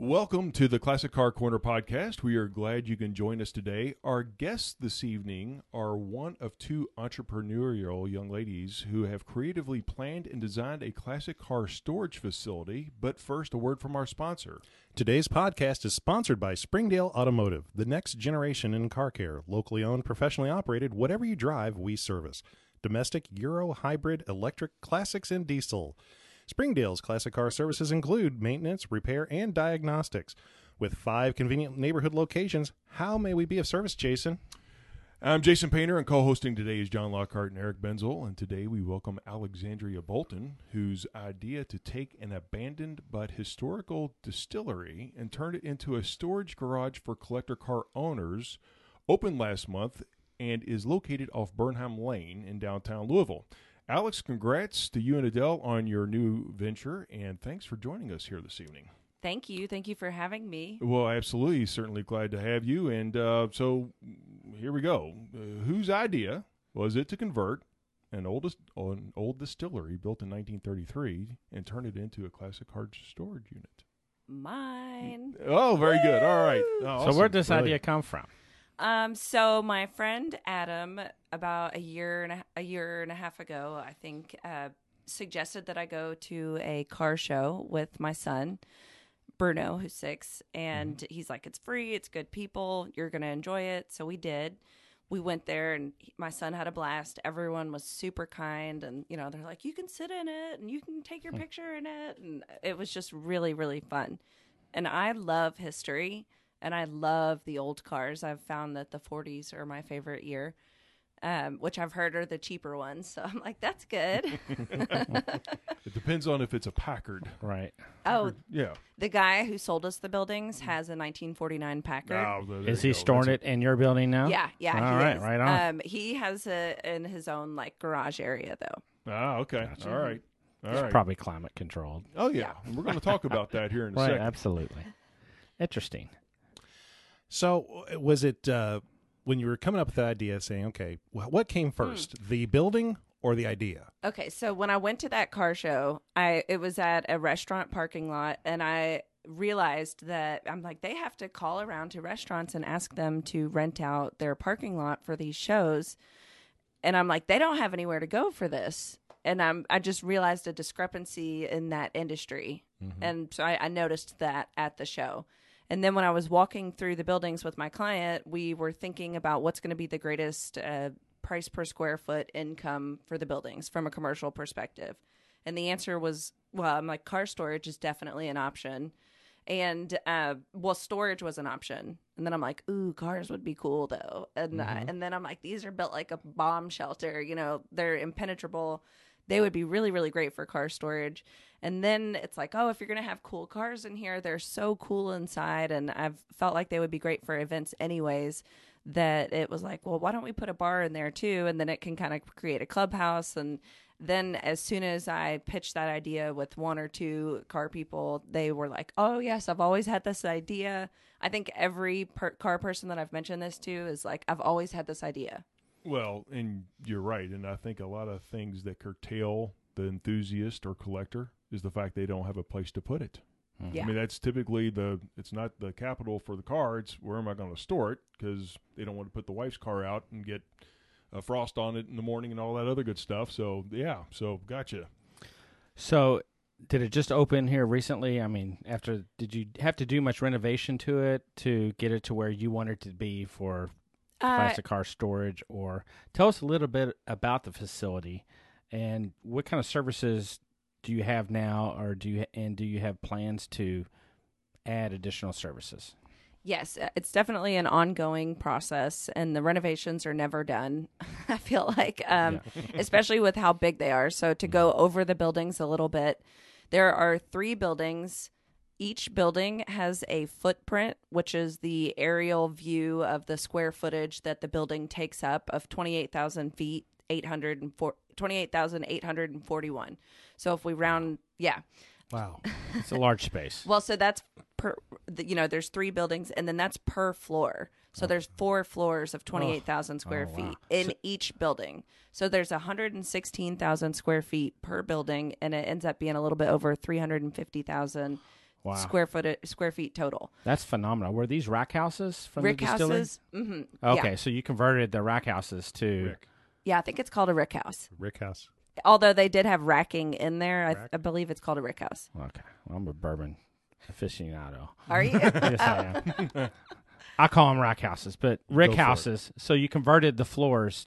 Welcome to the Classic Car Corner podcast. We are glad you can join us today. Our guests this evening are one of two entrepreneurial young ladies who have creatively planned and designed a classic car storage facility. But first, a word from our sponsor. Today's podcast is sponsored by Springdale Automotive, the next generation in car care. Locally owned, professionally operated, whatever you drive, we service. Domestic, Euro, hybrid, electric, classics, and diesel. Springdale's classic car services include maintenance, repair, and diagnostics. With five convenient neighborhood locations, how may we be of service, Jason? I'm Jason Painter, and co hosting today is John Lockhart and Eric Benzel. And today we welcome Alexandria Bolton, whose idea to take an abandoned but historical distillery and turn it into a storage garage for collector car owners opened last month and is located off Bernheim Lane in downtown Louisville. Alex, congrats to you and Adele on your new venture, and thanks for joining us here this evening. Thank you. Thank you for having me. Well, absolutely. Certainly glad to have you. And uh, so here we go. Uh, whose idea was it to convert an old, an old distillery built in 1933 and turn it into a classic hard storage unit? Mine. Oh, very good. All right. Oh, So awesome. where did this Really. idea come from? Um, so my friend Adam, about a year and a, a year and a half ago, I think, uh, suggested that I go to a car show with my son, Bruno, who's six, and he's like, "It's free, it's good people, you're gonna enjoy it." So we did. We went there, and my son had a blast. Everyone was super kind, and you know, they're like, "You can sit in it, and you can take your picture in it," and it was just really, really fun. And I love history and I love the old cars. I've found that the 40s are my favorite year, um, which I've heard are the cheaper ones. So I'm like, that's good. It depends on if it's a Packard. Right. oh, Yeah. the guy who sold us the buildings has a 1949 Packard. Oh, there Is he go. storing That's it in your building now? Yeah, yeah. All he right, is. right on. Um, he has it in his own like garage area though. a- Ah, okay. All right. All It's right. probably climate controlled. Oh, yeah. We're going to talk about that here in a Right. second. Absolutely. Interesting. So, uh, was it uh, when you were coming up with the idea saying, okay, what came first, the building or the idea? Okay, so when I went to that car show, I it was at a restaurant parking lot and I realized that I'm like they have to call around to restaurants and ask them to rent out their parking lot for these shows. And I'm like they don't have anywhere to go for this. And I'm I just realized a discrepancy in that industry. And so I, I noticed that at the show. And then when I was walking through the buildings with my client, we were thinking about what's going to be the greatest uh, price per square foot income for the buildings from a commercial perspective. And the answer was, well, I'm like, car storage is definitely an option. And uh, well, storage was an option. And then I'm like, ooh, cars would be cool though. And uh, and then I'm like, these are built like a bomb shelter. You know, they're impenetrable. They would be really, really great for car storage. And then it's like, oh, if you're going to have cool cars in here, they're so cool inside. And I've felt like they would be great for events, anyways. That it was like, well, why don't we put a bar in there too? And then it can kind of create a clubhouse. And then as soon as I pitched that idea with one or two car people, they were like, oh, yes, I've always had this idea. I think every per- car person that I've mentioned this to is like, I've always had this idea. Well, and you're right. And I think a lot of things that curtail the enthusiast or collector is the fact they don't have a place to put it. Yeah. I mean, that's typically the, it's not the capital for the car. It's where am I going to store it? Because they don't want to put the wife's car out and get a frost on it in the morning and all that other good stuff. So, yeah. So, gotcha. So, did it just open here recently? I mean, after did you have to do much renovation to it to get it to where you want it to be for Uh, plastic car storage? Or tell us a little bit about the facility and what kind of services do you have now, or do you and do you have plans to add additional services? Yes, uh, it's definitely an ongoing process, and the renovations are never done. I feel like, um, especially with how big they are. So, to go over the buildings a little bit, there are three buildings. Each building has a footprint, which is the aerial view of the square footage that the building takes up of 28,000 feet, 804 28,841. So, if we round, yeah. Wow, it's a large space. Well, so that's per, you know, there's three buildings, and then that's per floor. So there's four floors of 28,000 square Oh, wow. feet in each building. So there's 116,000 square feet per building, and it ends up being a little bit over 350,000 Wow. square foot square feet total. That's phenomenal. Were these rack houses from Rick the distillery? houses. hmm Okay, Yeah. so you converted the rack houses to Rick. Yeah, I think it's called a rick house. Rick House. Although they did have racking in there, I, Rack? I believe it's called a rick house. Okay, well, I'm a bourbon aficionado. Are you? yes, I am. I call them rack houses, but rick Go for it. houses. So you converted the floors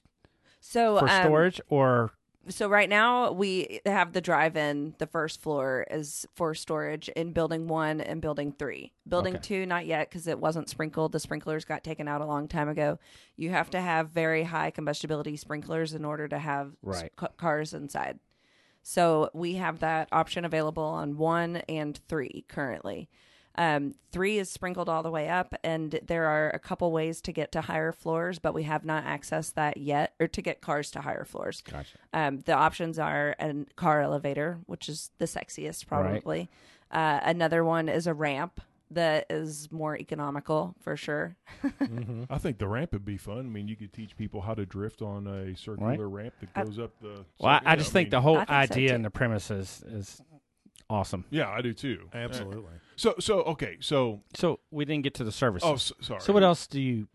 so for um, storage, or so right now we have the drive-in. The first floor is for storage in building one and building three. Building Okay. two, not yet because it wasn't sprinkled. The sprinklers got taken out a long time ago. You have to have very high combustibility sprinklers in order to have Right. ca- cars inside. So we have that option available on one and three currently. Um, three is sprinkled all the way up, and there are a couple ways to get to higher floors, but we have not accessed that yet, or to get cars to higher floors. gotcha. Um, the options are a car elevator, which is the sexiest Right. probably. Uh, another one is a ramp that is more economical for sure. I think the ramp would be fun. I mean, you could teach people how to drift on a circular ramp that I- goes up the. Well, I, I yeah, just think mean- the whole think idea too. and the premises is, is awesome. Yeah, I do too. Absolutely. So, so okay, so So we didn't get to the services. oh, s sorry. So what else do you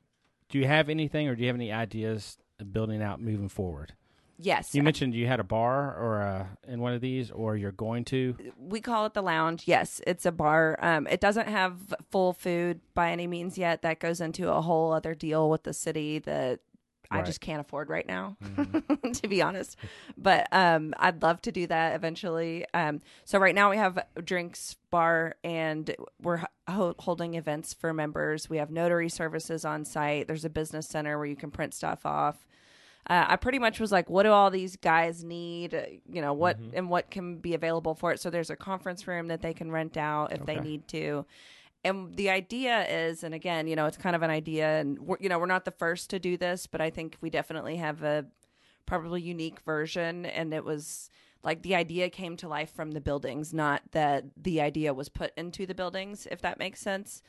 do? You have anything, or do you have any ideas of building out moving forward? Yes, You mentioned you had a bar or a, in one of these, or you're going to. we call it the lounge. Yes, it's a bar. Um, it doesn't have full food by any means yet. That goes into a whole other deal with the city that I just can't afford right now, to be honest. But um, I'd love to do that eventually. Um, so right now we have drinks bar, and we're ho- holding events for members. We have notary services on site. There's a business center where you can print stuff off. Uh, I pretty much was like, what do all these guys need? You know, what and what can be available for it? So there's a conference room that they can rent out if they need to. And the idea is, and again, you know, it's kind of an idea, and we're, you know, we're not the first to do this, but I think we definitely have a probably unique version. And it was like the idea came to life from the buildings, not that the idea was put into the buildings, if that makes sense.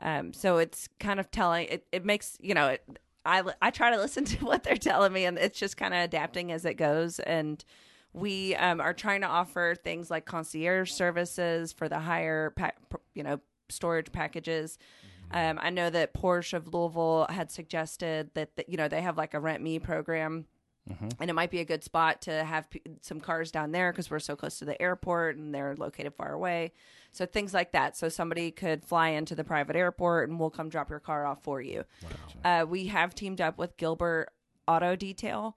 Um, so it's kind of telling it, it makes, you know, it, I, I try to listen to what they're telling me and it's just kind of adapting as it goes. And we um, are trying to offer things like concierge services for the higher, you know, storage packages. Um, I know that Porsche of Louisville had suggested that, that you know they have like a rent me program, and it might be a good spot to have p- some cars down there because we're so close to the airport and they're located far away. So things like that. So somebody could fly into the private airport and we'll come drop your car off for you. Uh, we have teamed up with Gilbert Auto Detail,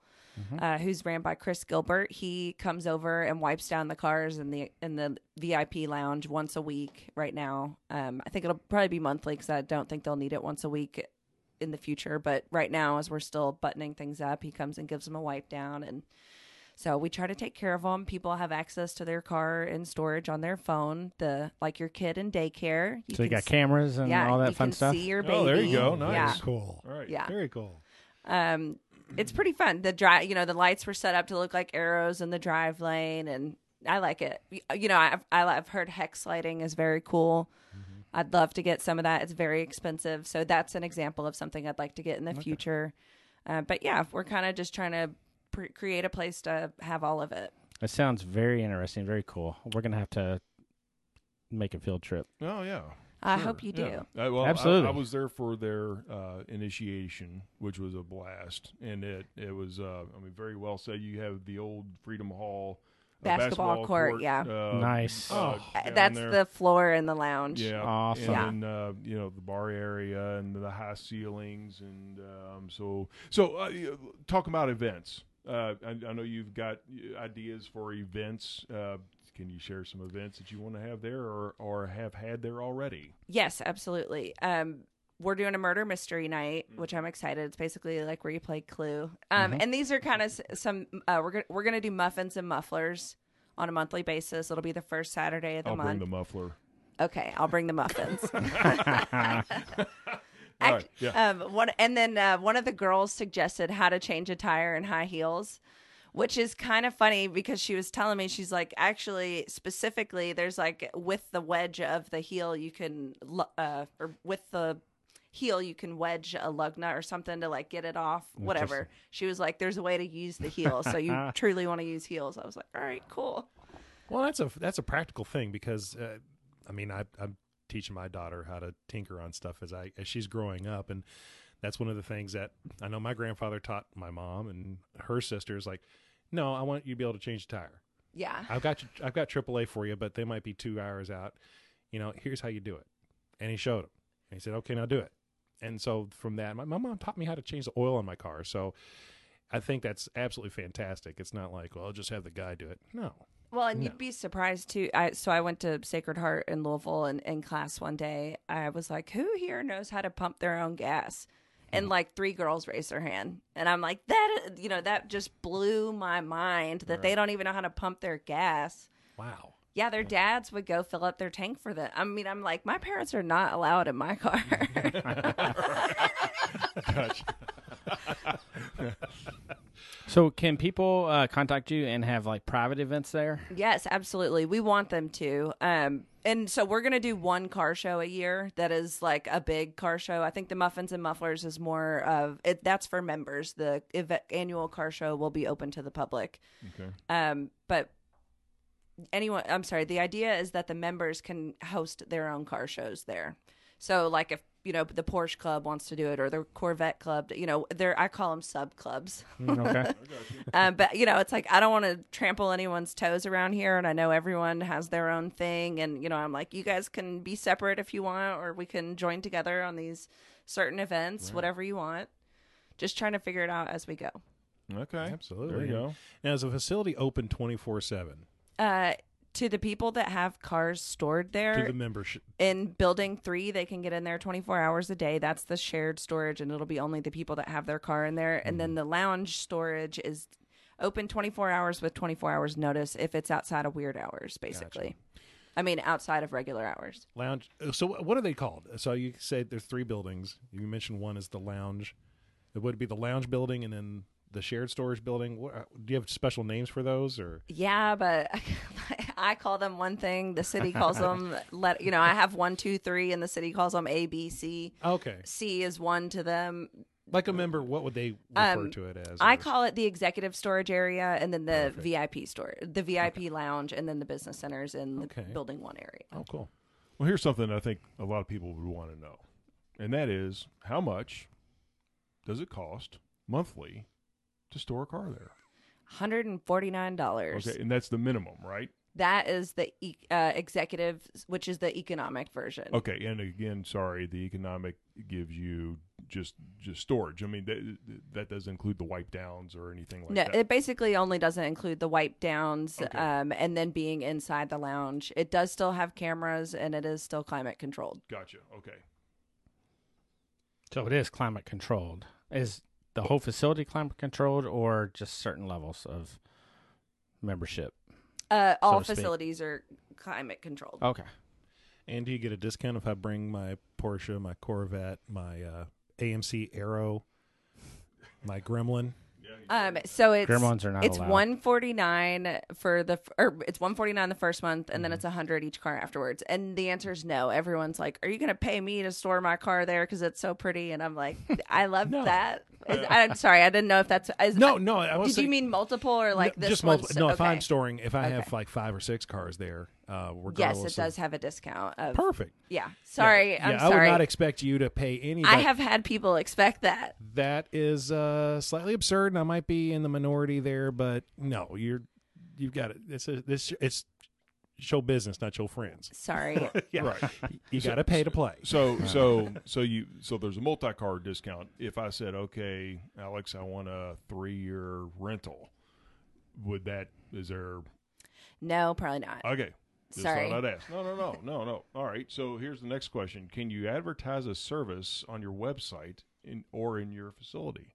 uh, who's ran by Chris Gilbert. He comes over and wipes down the cars in the in the VIP lounge once a week. Right now, um, I think it'll probably be monthly because I don't think they'll need it once a week in the future. But right now, as we're still buttoning things up, he comes and gives them a wipe down and. So we try to take care of them. People have access to their car in storage on their phone. The like your kid in daycare. So you got s- cameras and yeah, all that you fun can stuff. See your baby. Oh, there you go. Nice. Yeah. Cool. All right. Yeah. Very cool. Um, it's pretty fun. The drive, you know, the lights were set up to look like arrows in the drive lane, and I like it. You know, I've I- I've heard hex lighting is very cool. I'd love to get some of that. It's very expensive, so that's an example of something I'd like to get in the future. Uh, but yeah, we're kind of just trying to pr- create a place to have all of it. It sounds very interesting, very cool. We're gonna have to make a field trip. Oh yeah. I Sure. hope you do. Yeah. Uh, well, I- Absolutely. I, was there for their uh, initiation, which was a blast, and it it was uh, I mean very well said. You have the old Freedom Hall uh, Basketball court, yeah. uh, Nice. uh, Oh. That's there. the floor in the lounge. Yeah, Awesome. And then, uh, you know the bar area and the high ceilings, and um, so so uh, talk about events. Uh, I, I know you've got ideas for events. Can you share some events that you want to have there, or or have had there already? Yes, absolutely. Um, we're doing a murder mystery night, which I'm excited. It's basically like where you play Clue. Um, and these are kind of some. Uh, we're gonna we're gonna do muffins and mufflers on a monthly basis. It'll be the first Saturday of the I'll month. bring the muffler. Okay, I'll bring the muffins. All right, Act- yeah. Um, one and then uh, one of the girls suggested how to change a tire in high heels, which is kind of funny because she was telling me she's like actually specifically there's like with the wedge of the heel you can uh or with the heel you can wedge a lug nut or something to like get it off whatever. She was like there's a way to use the heel so you truly want to use heels. I was like all right cool. Well, that's a that's a practical thing because uh, I mean, I, I'm teaching my daughter how to tinker on stuff as I as she's growing up, and that's one of the things that I know my grandfather taught my mom and her sisters. Like, no, I want you to be able to change the tire. Yeah. I've got you, I've got AAA for you, but they might be two hours out. You know, here's how you do it. And he showed him. And he said, okay, now do it. And so from that, my, my mom taught me how to change the oil on my car. So I think that's absolutely fantastic. It's not like, well, I'll just have the guy do it. No. Well, and No. you'd be surprised too. I so I went to Sacred Heart in Louisville, and in class one day, I was like, "Who here knows how to pump their own gas?" And Mm. like three girls raised their hand, and I'm like, "That you know that just blew my mind that they don't even know how to pump their gas." Wow. Yeah, their dads would go fill up their tank for them. I mean, I'm like, my parents are not allowed in my car. Gotcha. So, can people uh, contact you and have like private events there? Yes, absolutely. We want them to. Um, and so we're going to do one car show a year that is like a big car show. I think the Muffins and Mufflers is more of it. That's for members. The ev- annual car show will be open to the public. Okay. Um, but anyone, I'm sorry. The idea is that the members can host their own car shows there. So, like if you know the Porsche Club wants to do it, or the Corvette Club, you know, they're I call them sub clubs. okay. um, but you know, it's like I don't want to trample anyone's toes around here, and I know everyone has their own thing, and you know, I'm like, you guys can be separate if you want, or we can join together on these certain events, whatever you want. Just trying to figure it out as we go. Okay. Absolutely. There you go. Now, is the facility open 24 7 Uh, to the people that have cars stored there to the membership? in building three, they can get in there 24 hours a day. That's the shared storage, and it'll be only the people that have their car in there. And then the lounge storage is open 24 hours with 24 hours notice if it's outside of weird hours, basically. I mean, outside of regular hours. Lounge. uh, So, what are they called? So, you said there's three buildings. You mentioned one is the lounge. It would be the lounge building and then the shared storage building. Do you have special names for those or? Yeah, but I call them one thing. The city calls them, let you know, I have one, two, three, and the city calls them A, B, C. Okay. C is one to them. Like a member, what would they refer Um, to it as? I call it the executive storage area, and then the VIP store, the VIP lounge, and then the business centers in the Okay. building one area. Oh, cool. Well, here's something I think a lot of people would want to know, and that is how much does it cost monthly to store a car there? Hundred and forty nine dollars. Okay, and that's the minimum, right? That is the e- uh, executive, which is the economic version. Okay, and again, sorry, the economic gives you just just storage. I mean, that that does include the wipe downs or anything like No, that. No, it basically only doesn't include the wipe downs Okay. um, and then being inside the lounge. It does still have cameras and it is still climate controlled. gotcha. Okay. So it is climate controlled. Is the whole facility climate controlled, or just certain levels of membership? Uh, all to speak. facilities are climate controlled. Okay. And do you get a discount if I bring my Porsche, my Corvette, my uh, AMC Arrow, my Gremlin? Um, so it's Gremlins are not it's one forty nine for the or it's one forty nine the first month, and Mm-hmm. then it's a hundred each car afterwards. And the answer is no. Everyone's like, "Are you going to pay me to store my car there because it's so pretty?" And I'm like, "I love No. that." Is- I'm sorry, I didn't know if that's is, No, no. I was Did you mean multiple or like No, this just multiple. No, if. I'm storing, if I have like five or six cars there, uh, Yes, it does have a discount. Of, perfect. Yeah. Sorry, Yeah, I'm yeah, I would not expect you to pay any. I have had people expect that. That is uh, slightly absurd, and I might be in the minority there, but no, you're you've got it. It's a, this it's show business, not show friends. Sorry. Yeah, Right. you got to pay to play. So so so you so there's a multi card discount. If I said, okay, Alex, I want a three year rental, would that is there? no, probably not. Okay. Just Sorry. I'd ask. No, no, no, no, no. All right. So here's the next question: Can you advertise a service on your website in or in your facility,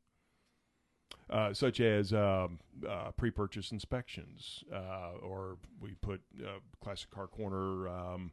uh, such as um, uh, pre-purchase inspections, uh, or we put uh, Classic Car Corner um,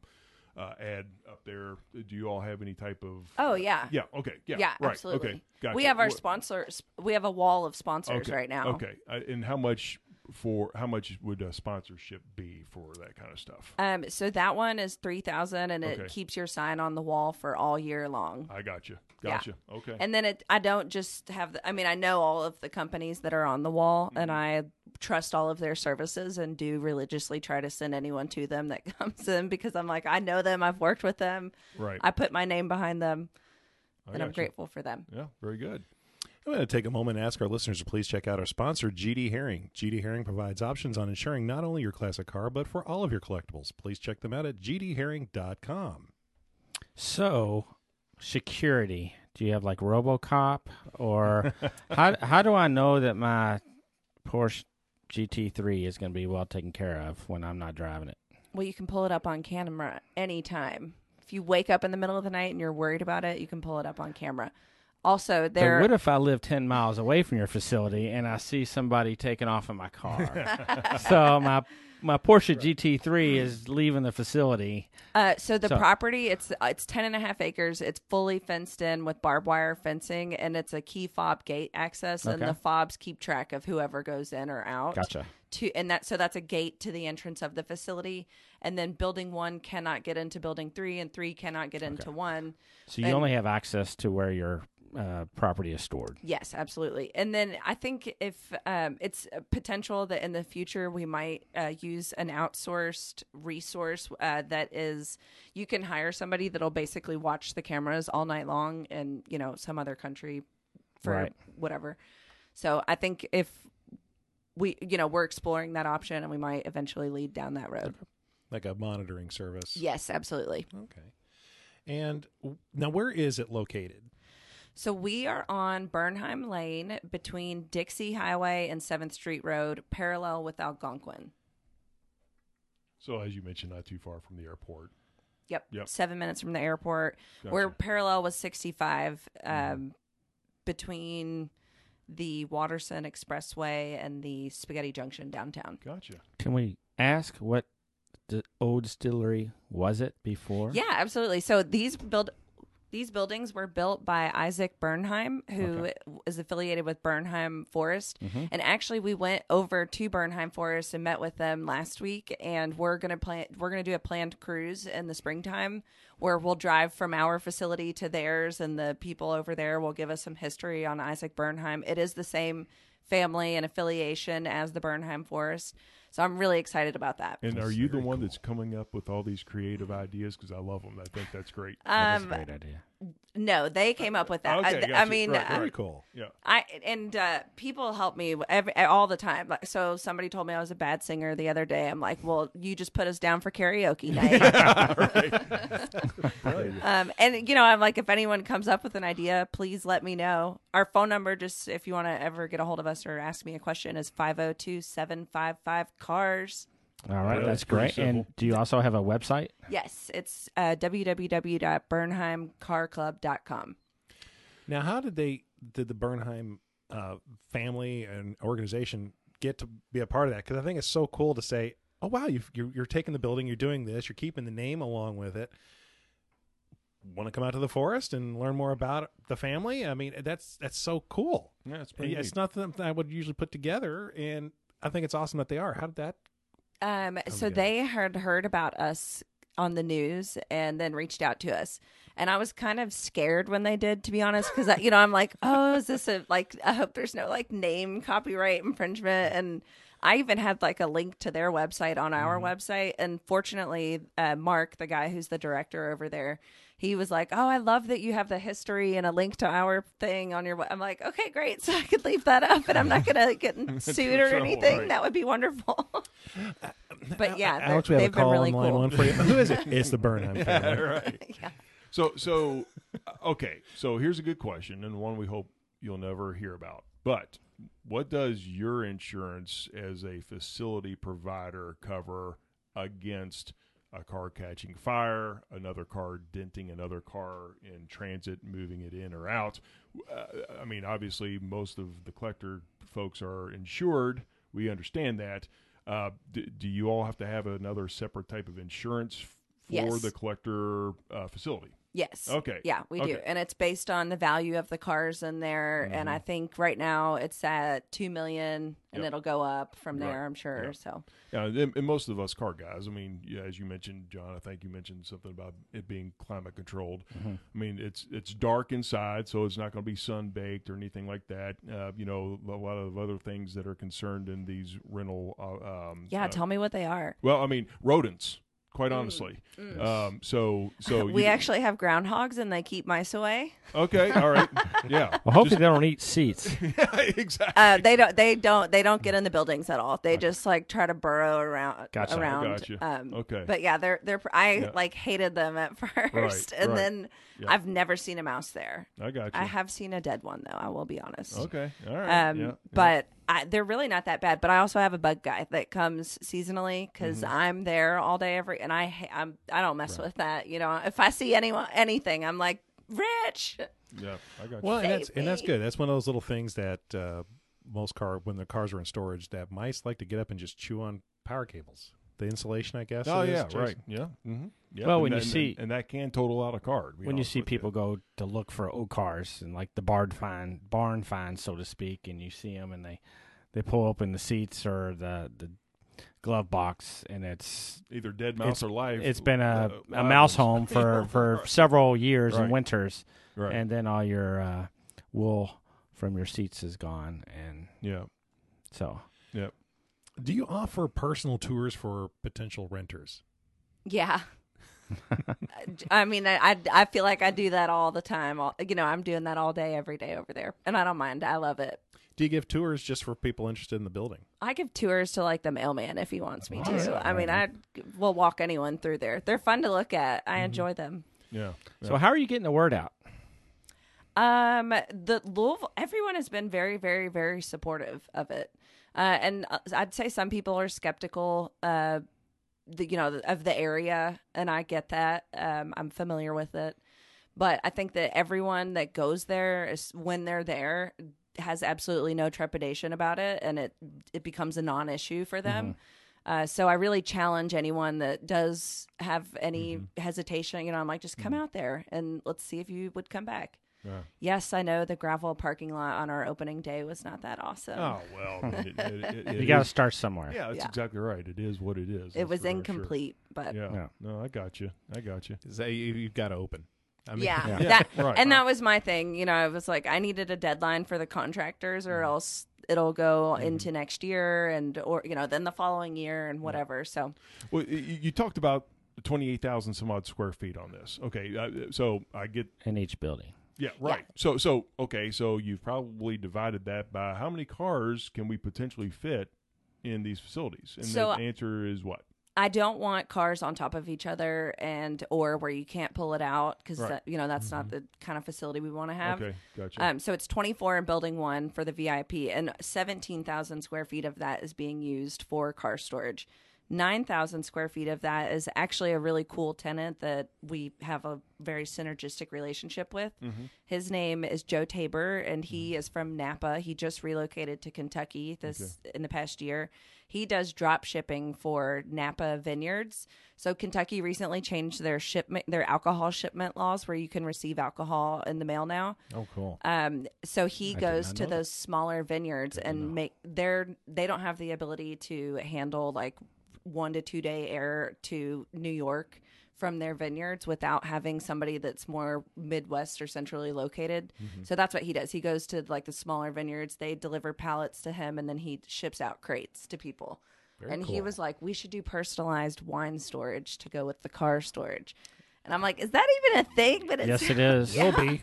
uh, ad up there? Do you all have any type of? Oh yeah. Yeah. Okay. Yeah. Yeah, right. absolutely. Okay. Gotcha. We have our sponsors. We have a wall of sponsors okay, right now. Okay. Uh, and how much for how much would a sponsorship be for that kind of stuff? Um, so that one is three thousand, and it keeps your sign on the wall for all year long. I got you. Yeah. Gotcha. Okay. And then it, I don't just have. The, I mean, I know all of the companies that are on the wall, and Mm-hmm. I trust all of their services, and do religiously try to send anyone to them that comes in because I'm like, I know them, I've worked with them, right. I put my name behind them, I and I'm gotcha. grateful for them. Yeah. Very good. I'm going to take a moment and ask our listeners to please check out our sponsor, GD Herring. GD Herring provides options on insuring not only your classic car, but for all of your collectibles. Please check them out at gdherring.com. So, security. Do you have like RoboCop, or how how do I know that my Porsche GT3 is going to be well taken care of when I'm not driving it? Well, you can pull it up on camera anytime. If you wake up in the middle of the night and you're worried about it, you can pull it up on camera. Also, there what if I live 10 miles away from your facility and I see somebody taking off in my car? so my my Porsche GT3 is leaving the facility. Uh, so the So- property it's it's ten and a half acres. It's fully fenced in with barbed wire fencing, and it's a key fob gate access. And Okay. the fobs keep track of whoever goes in or out. Gotcha. To and that so that's a gate to the entrance of the facility. And then building one cannot get into building three, and three cannot get into one. So you And- only have access to where your uh, property is stored. Yes, absolutely. And then I think if um, it's a potential that in the future we might uh, use an outsourced resource uh, that is you can hire somebody that'll basically watch the cameras all night long in you know some other country for Right. whatever. So I think if we you know we're exploring that option and we might eventually lead down that road. Like a monitoring service. Yes, absolutely. Okay. And now, where is it located? So we are on Bernheim Lane between Dixie Highway and 7th Street Road, parallel with Algonquin. So as you mentioned, not too far from the airport. Yep. Yep. Seven minutes from the airport. Gotcha. We're parallel with 65 um, between the Watterson Expressway and the Spaghetti Junction downtown. Gotcha. Can we ask what the old distillery was it before? Yeah, absolutely. So these build these buildings were built by Isaac Bernheim, who is Okay. affiliated with Bernheim Forest. Mhm. And actually, we went over to Bernheim Forest and met with them last week. And we're gonna plan we're gonna do a planned cruise in the springtime where we'll drive from our facility to theirs, and the people over there will give us some history on Isaac Bernheim. It is the same family and affiliation as the Bernheim Forest, so I'm really excited about that. And That's are you the one cool. that's coming up with all these creative ideas? Because I love them. I think that's great. That is Um, a great idea. no, they came up with that. Okay, I, gotcha. I mean, Right, uh, Very cool. yeah. I and uh, people help me every, all the time. Like, so somebody told me I was a bad singer the other day. I'm like, well, you just put us down for karaoke night. um, and you know, I'm like, if anyone comes up with an idea, please let me know. Our phone number, just if you want to ever get a hold of us or ask me a question, is 502-755 cars. All right, Yeah, that's pretty great. And do you also have a website? Yes, it's uh, www.bernheimcarclub.com. Now, how did they did the Bernheim uh, family and organization get to be a part of that? Because I think it's so cool to say, "Oh wow, you've, you're you're taking the building, you're doing this, you're keeping the name along with it." Want to come out to the forest and learn more about the family? I mean, that's that's so cool. Yeah, it's pretty. It's neat. not something I would usually put together, and I think it's awesome that they are. How did that? Um, so together. they had heard about us on the news and then reached out to us. And I was kind of scared when they did, to be honest, because you know I'm like, oh, is this a like? I hope there's no like name copyright infringement. And I even had like a link to their website on our website. And fortunately, uh, Mark, the guy who's the director over there, he was like, "Oh, I love that you have the history and a link to our thing on your." I'm like, "Okay, great, so I could leave that up, and I'm not gonna get sued or trouble, anything. right. That would be wonderful." but yeah, they're- Alex, we have a they've been call really on line cool. one for you. Who is it? It's the Bernheim family. right. yeah. So, so uh, okay. So here's a good question, and one we hope you'll never hear about. But what does your insurance as a facility provider cover against a car catching fire, another car denting another car in transit, moving it in or out? Uh, I mean, obviously, most of the collector folks are insured. We understand that. Uh, do, do you all have to have another separate type of insurance for Yes. the collector uh, facility. Yes. Okay. Yeah, we do. Okay. Mm-hmm. And it's based on the value of the cars in there. And I think right now it's at 2 million and Yep. it'll go up from Right. there, I'm sure. Yep. So, Yeah, and, and most of us car guys. I mean, yeah, as you mentioned, John. I think you mentioned something about it being climate controlled. Mm-hmm. I mean, it's it's dark inside, so it's not going to be sun baked or anything like that. Uh, you know, a lot of other things that are concerned in these rental. Uh, um, yeah, uh, tell me what they are. well, I mean, rodents. Quite honestly, um, so so Mm, we you- actually have groundhogs and they keep mice away. okay, all right, yeah, Well, hopefully they don't eat seats. yeah, exactly. Uh, they don't. They don't. They don't get in the buildings at all. They just like try to burrow around. Gotcha. Around. Gotcha. Um, Okay. But yeah, they're they're. I Yeah. like hated them at first, and right. then Yeah. I've never seen a mouse there. I got you. I have seen a dead one though. I will be honest. Okay, all right. Um, yeah, yeah. but I, they're really not that bad. But I also have a bug guy that comes seasonally because Mm-hmm. I'm there all day every, and I I'm I don't mess with that. You know, if I see anyone anything, I'm like Rich. yeah, I got you. Well, and that's and that's good. That's one of those little things that uh, most car when the cars are in storage that mice like to get up and just chew on power cables. The insulation, I guess. Oh it is, yeah, Jason. right. Yeah. Mm-hmm. yeah. Well, and when you that- see- and, and that can total out a car. to be when you see with people go to look for old cars and like the barn find barn find so to speak and you see them and they they pull open the seats or the the glove box and it's either dead mouse it's- or live. it's been a, uh, a mouse home for for several years Right. and winters right. and then all your uh, wool from your seats is gone and yeah. so Yeah. Do you offer personal tours for potential renters? Yeah. I mean, I, I I feel like I do that all the time. All, you know, I'm doing that all day, every day over there, and I don't mind. I love it. Do you give tours just for people interested in the building? I give tours to like the mailman if he wants me to. Awesome. I mean, I will walk anyone through there. They're fun to look at. I enjoy them. Yeah. so how are you getting the word out Um, the Louisville, everyone has been very, very, very supportive of it. Uh, and uh, I'd say some people are skeptical, uh, the, you know, of the area, and I get that. Um, I'm familiar with it, but I think that everyone that goes there is when they're there has absolutely no trepidation about it, and it it becomes a non-issue for them. Uh, so I really challenge anyone that does have any hesitation. You know, I'm like, just come out there and let's see if you would come back. Yeah. Yes, I know the gravel parking lot on our opening day was not that awesome. Oh well. it, it, it, it you got to start somewhere Yeah, that's Yeah. exactly right. It is what it is. it was for darn incomplete, but Yeah. Yeah. No, I got you. I got you. Is that you, you've got to open? I mean, yeah, Yeah. that Right. and that was my thing. You know, I was like, I needed a deadline for the contractors, or else it'll go into next year, and or you know, then the following year, and whatever. So Well, y- y- you talked about twenty-eight thousand some odd square feet on this. Okay, uh, so I get in each building Yeah, right. So so okay, so you've probably divided that by how many cars can we potentially fit in these facilities? And So- the answer is what? I don't want cars on top of each other, and or where you can't pull it out because Right. you know that's not the kind of facility we want to have. Okay, gotcha. Um, so it's 24 in building one for the VIP, and 17,000 square feet of that is being used for car storage. 9,000 square feet of that is actually a really cool tenant that we have a very synergistic relationship with. His name is Joe Tabor, and he is from Napa. He just relocated to Kentucky this in the past year. He does drop shipping for Napa vineyards. So Kentucky recently changed their shipment, their alcohol shipment laws, where you can receive alcohol in the mail now. oh cool Um, so he did goes to know those smaller vineyards and make they're they don't have the ability to handle like one to two day air to New York from their vineyards without having somebody that's more Midwest or centrally located. Mm-hmm. So that's what he does. He goes to like the smaller vineyards. They deliver pallets to him, and then he ships out crates to people. and he was like, "We should do personalized wine storage to go with the car storage." And I'm like, "Is that even a thing?" But it's yes it is Yeah. will be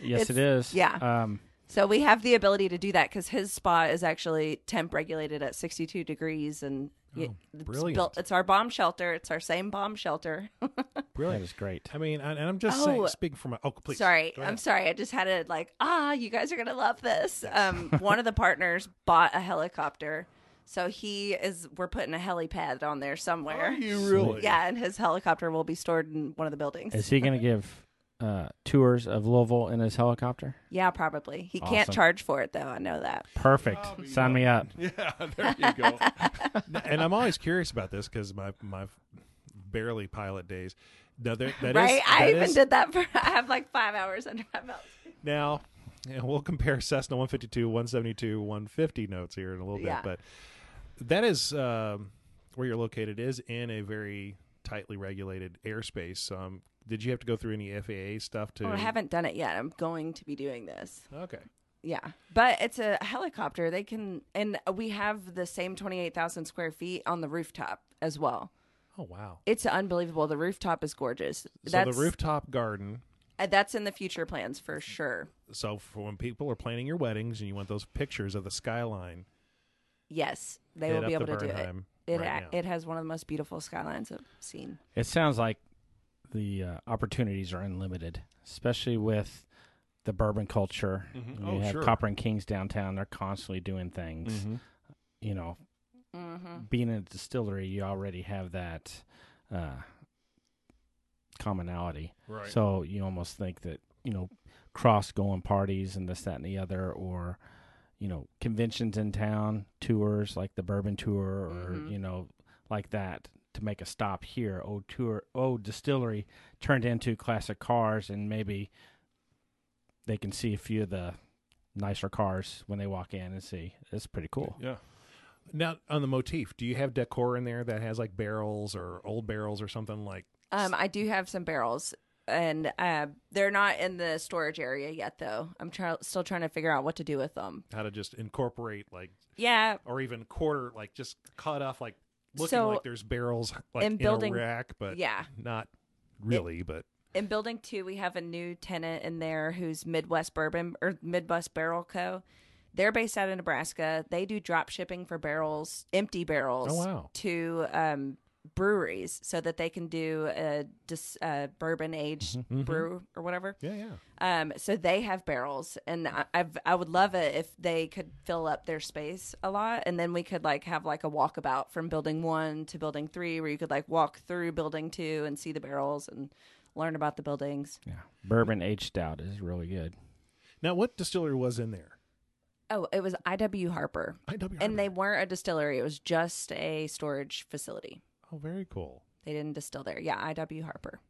yes It's- it is yeah. um So we have the ability to do that because his spot is actually temp regulated at 62 degrees, and y- it's brilliant. built. It's our bomb shelter. It's our same bomb shelter. that brilliant. is great I mean, and and I'm just Oh. saying, speaking from my oh, please. Sorry, I'm sorry. I just had to like, ah, you guys are gonna love this. Um, one of the partners bought a helicopter, so he is. We're putting a helipad on there somewhere. Are you really? Yeah, and his helicopter will be stored in one of the buildings. is he going to give uh, tours of Louisville in his helicopter yeah, probably. He can't charge for it though. I know that. perfect sign me up Yeah, there you go. and I'm always curious about this because my my barely pilot days. No, there, that is- right? I that even is- did that for. I have like five hours under my belt. Now, yeah, we'll compare Cessna 152, 172, 150 notes here in a little bit, Yeah. but that is um, where you're located is in a very tightly regulated airspace. Um, did you have to go through any FAA stuff to? Well, I haven't done it yet. I'm going to be doing this. Okay. Yeah, but it's a helicopter. They can, and we have the same twenty eight thousand square feet on the rooftop as well. Oh wow. It's unbelievable. The rooftop is gorgeous. So that's the rooftop garden. uh, that's in the future plans for sure. So for when people are planning your weddings and you want those pictures of the skyline, Yes, they will be up able to to do it. It right a- it has one of the most beautiful skylines I've seen. It sounds like the uh, opportunities are unlimited, especially with the bourbon culture. Mhm. You Oh, have sure. Copper and Kings downtown; they're constantly doing things. Mhm. You know, Mm-hmm. being in a distillery, you already have that uh, commonality. Right. So you almost think that you know cross going parties and this, that, and the other, or you know conventions in town, tours like the bourbon tour, or Mhm. you know like that to make a stop here. Old tour, old distillery turned into classic cars, and maybe they can see a few of the nicer cars when they walk in and see. It's pretty cool. Yeah. now on the motif, do you have decor in there that has like barrels or old barrels or something like? Um, I do have some barrels, and uh, they're not in the storage area yet, though. I'm try- still trying to figure out what to do with them. How to just incorporate like, Yeah, or even quarter like just cut off like looking So, like there's barrels like in in, building- a rack, but yeah. not really. but In building two, we have a new tenant in there who's Midwest Bourbon or Midwest Barrel Co. They're based out of Nebraska. They do drop shipping for barrels, empty barrels, Oh, wow. to um, breweries so that they can do a dis, uh, bourbon aged Mm-hmm, brew or whatever. yeah, yeah. Um, so they have barrels, and I, I've I would love it if they could fill up their space a lot, and then we could like have like a walkabout from building one to building three, where you could like walk through building two and see the barrels and learn about the buildings. Yeah, bourbon aged stout is really good. Now, what distillery was in there? Oh, it was IW Harper, IW. Harper. and they weren't a distillery; it was just a storage facility. Oh, very cool. They didn't distill there. Yeah, IW Harper,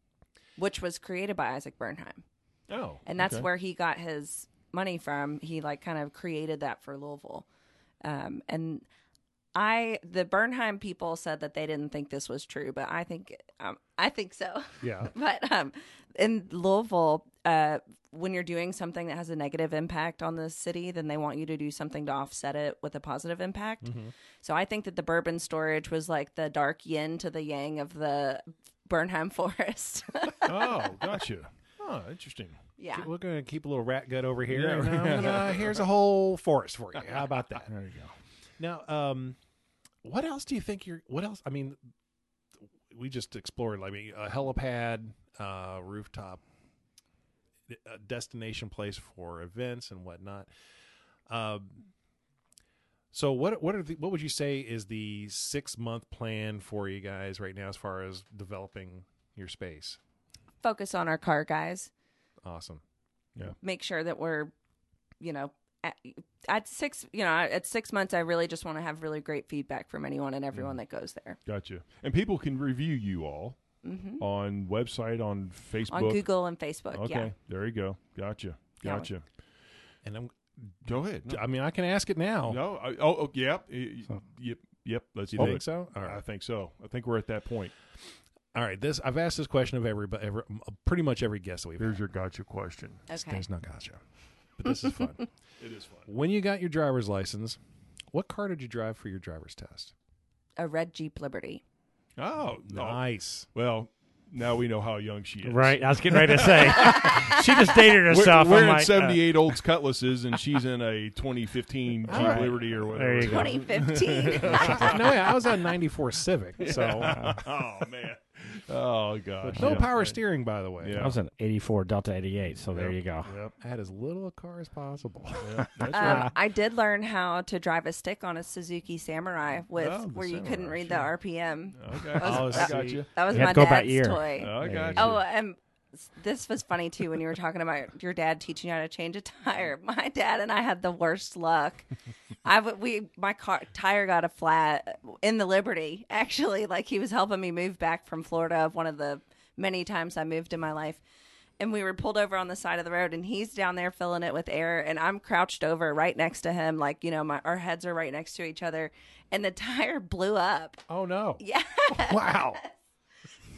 which was created by Isaac Bernheim. Oh. and that's okay. where he got his money from. He like kind of created that for Louisville, um, and I the Bernheim people said that they didn't think this was true, but I think um, I think so. Yeah. but um, in Louisville, uh, when you're doing something that has a negative impact on the city, then they want you to do something to offset it with a positive impact. So I think that the bourbon storage was like the dark yin to the yang of the Bernheim forest. Oh, gotcha. Oh, interesting. yeah. We're going to keep a little rat gut over here. Yeah. and I'm gonna- here's a whole forest for you. How about that? There you go. Now, um, what else do you think you're? What else? I mean, we just explored. Like, I mean, a helipad, uh, rooftop, a destination place for events and whatnot. Um, so what? What are the, what would you say is the six month plan for you guys right now as far as developing your space? Focus on our car guys. Awesome. Yeah. Make sure that we're, you know, at, at six, you know, at six months, I really just want to have really great feedback from anyone and everyone that goes there Gotcha. And people can review you all hmm on website, on Facebook. on Google and Facebook. Okay. Yeah. There you go. Gotcha. Yeah. Gotcha. And I'm. Go ahead. No, I mean, I can ask it now. no I, oh, oh, yep. y- y- Yep. Yep. Let's You do think it. so? All I think so. I think we're at that point. All right. This I've asked this question of every, every pretty much every guest that we've Here's had. your gotcha question. Okay. There's no gotcha, but this is fun. It is fun. when you got your driver's license, what car did you drive for your driver's test? A red Jeep Liberty. Oh, no. Nice. Well, now we know how young she is. Right, I was getting ready to say she just dated We're, herself. we're I'm in like, uh, 78 Olds Cutlasses, and she's in a 2015 Jeep right. Liberty or whatever. There you go. 2015. no, yeah, I was on '94 Civic, so oh, man. Oh, gosh. no yeah. power steering, by the way. Yeah. I was an '84 Delta '88, so there you go. Yep. I had as little a car as possible. Yeah, that's right. Um, I did learn how to drive a stick on a Suzuki Samurai with Oh, the where you couldn't read sure. the RPM. Okay. was- I Oh, got you. That was You my to go by dad's ear. toy. I got you you. Oh, and this was funny too when you were talking about your dad teaching you how to change a tire. My dad and I had the worst luck. I w- we my car tire got a flat in the Liberty. Actually, like he was helping me move back from Florida. of One of the many times I moved in my life. And we were pulled over on the side of the road, and he's down there filling it with air, and I'm crouched over right next to him, like you know, my our heads are right next to each other, and the tire blew up. Oh no! Yeah, Wow.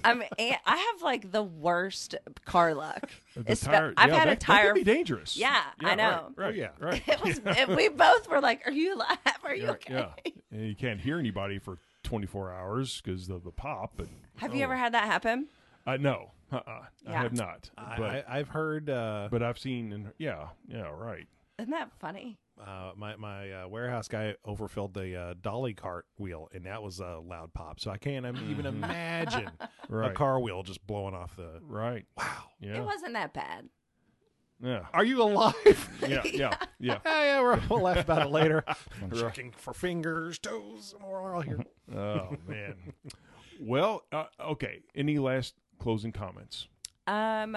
I mean, and I have like the worst car luck. The tire, I've yeah, had that, a tire. That could be dangerous. Yeah, I know. Right, right, Oh, yeah. right. It was. and we both were like, "Are you alive? Are you Yeah, okay?" yeah. And you can't hear anybody for 24 hours because of the pop. But Have you oh. ever had that happen? Uh, no, uh-uh. I have not. I, But I, I've heard uh, but I've seen. And yeah, yeah, right. Isn't that funny? Uh, my my uh, warehouse guy overfilled the uh, dolly cart wheel, and that was a loud pop. So I can't im- even imagine a Right. car wheel just blowing off the. Right. Wow. Yeah. It wasn't that bad. yeah. Are you alive? Yeah. Yeah. Yeah. yeah, yeah. We're, we'll laugh about it later. I'm checking for fingers, toes, more all here. Oh man. well, uh, okay. Any last closing comments? Um,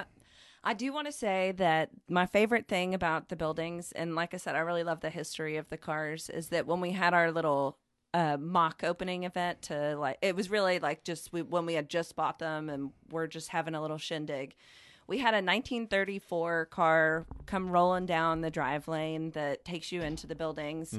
I do want to say that my favorite thing about the buildings, and like I said, I really love the history of the cars, is that when we had our little uh, mock opening event to like, it was really like just we, when we had just bought them and we're just having a little shindig. We had a 1934 car come rolling down the drive lane that takes you into the buildings.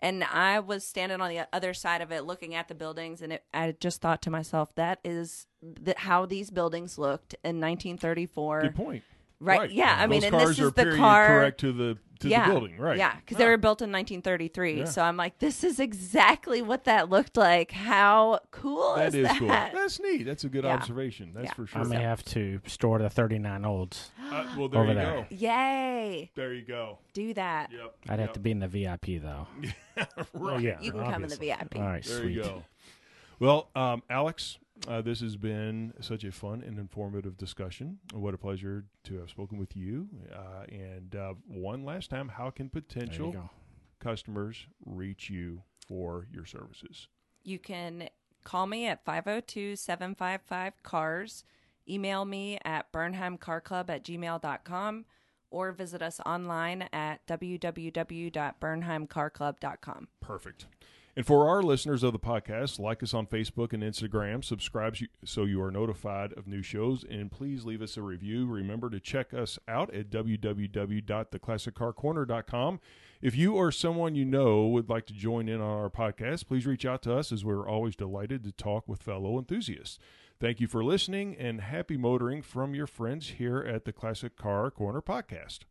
And I was standing on the other side of it looking at the buildings, and it, I just thought to myself, that is th- how these buildings looked in 1934. Good point. Right. Yeah. I mean, Those and cars this are is the car. correct to the to yeah. the building. Right. Yeah. Because they were built in 1933. Yeah. So I'm like, this is exactly what that looked like. How cool That is is that? That is cool. That's neat. That's a good Yeah. observation. That's Yeah. for sure. I may have to store the 39 olds. Uh, well, there Over you there. go. Yay. There you go. Do that. Yep. I'd yep. have to be in the VIP though. right. yeah, You can come in the VIP. All right, There sweet. you go. Well, um, Alex, uh, this has been such a fun and informative discussion. What a pleasure to have spoken with you. Uh, and uh, one last time, how can potential customers reach you for your services? You can call me at 502 755 CARS, email me at bernheimcarclub at gmail.com, or visit us online at www.bernheimcarclub.com. Perfect. And for our listeners of the podcast, like us on Facebook and Instagram, subscribe so- you are notified of new shows, and please leave us a review. Remember to check us out at www.theclassiccarcorner.com. If you or someone you know would like to join in on our podcast, please reach out to us as we're always delighted to talk with fellow enthusiasts. Thank you for listening and happy motoring from your friends here at the Classic Car Corner podcast.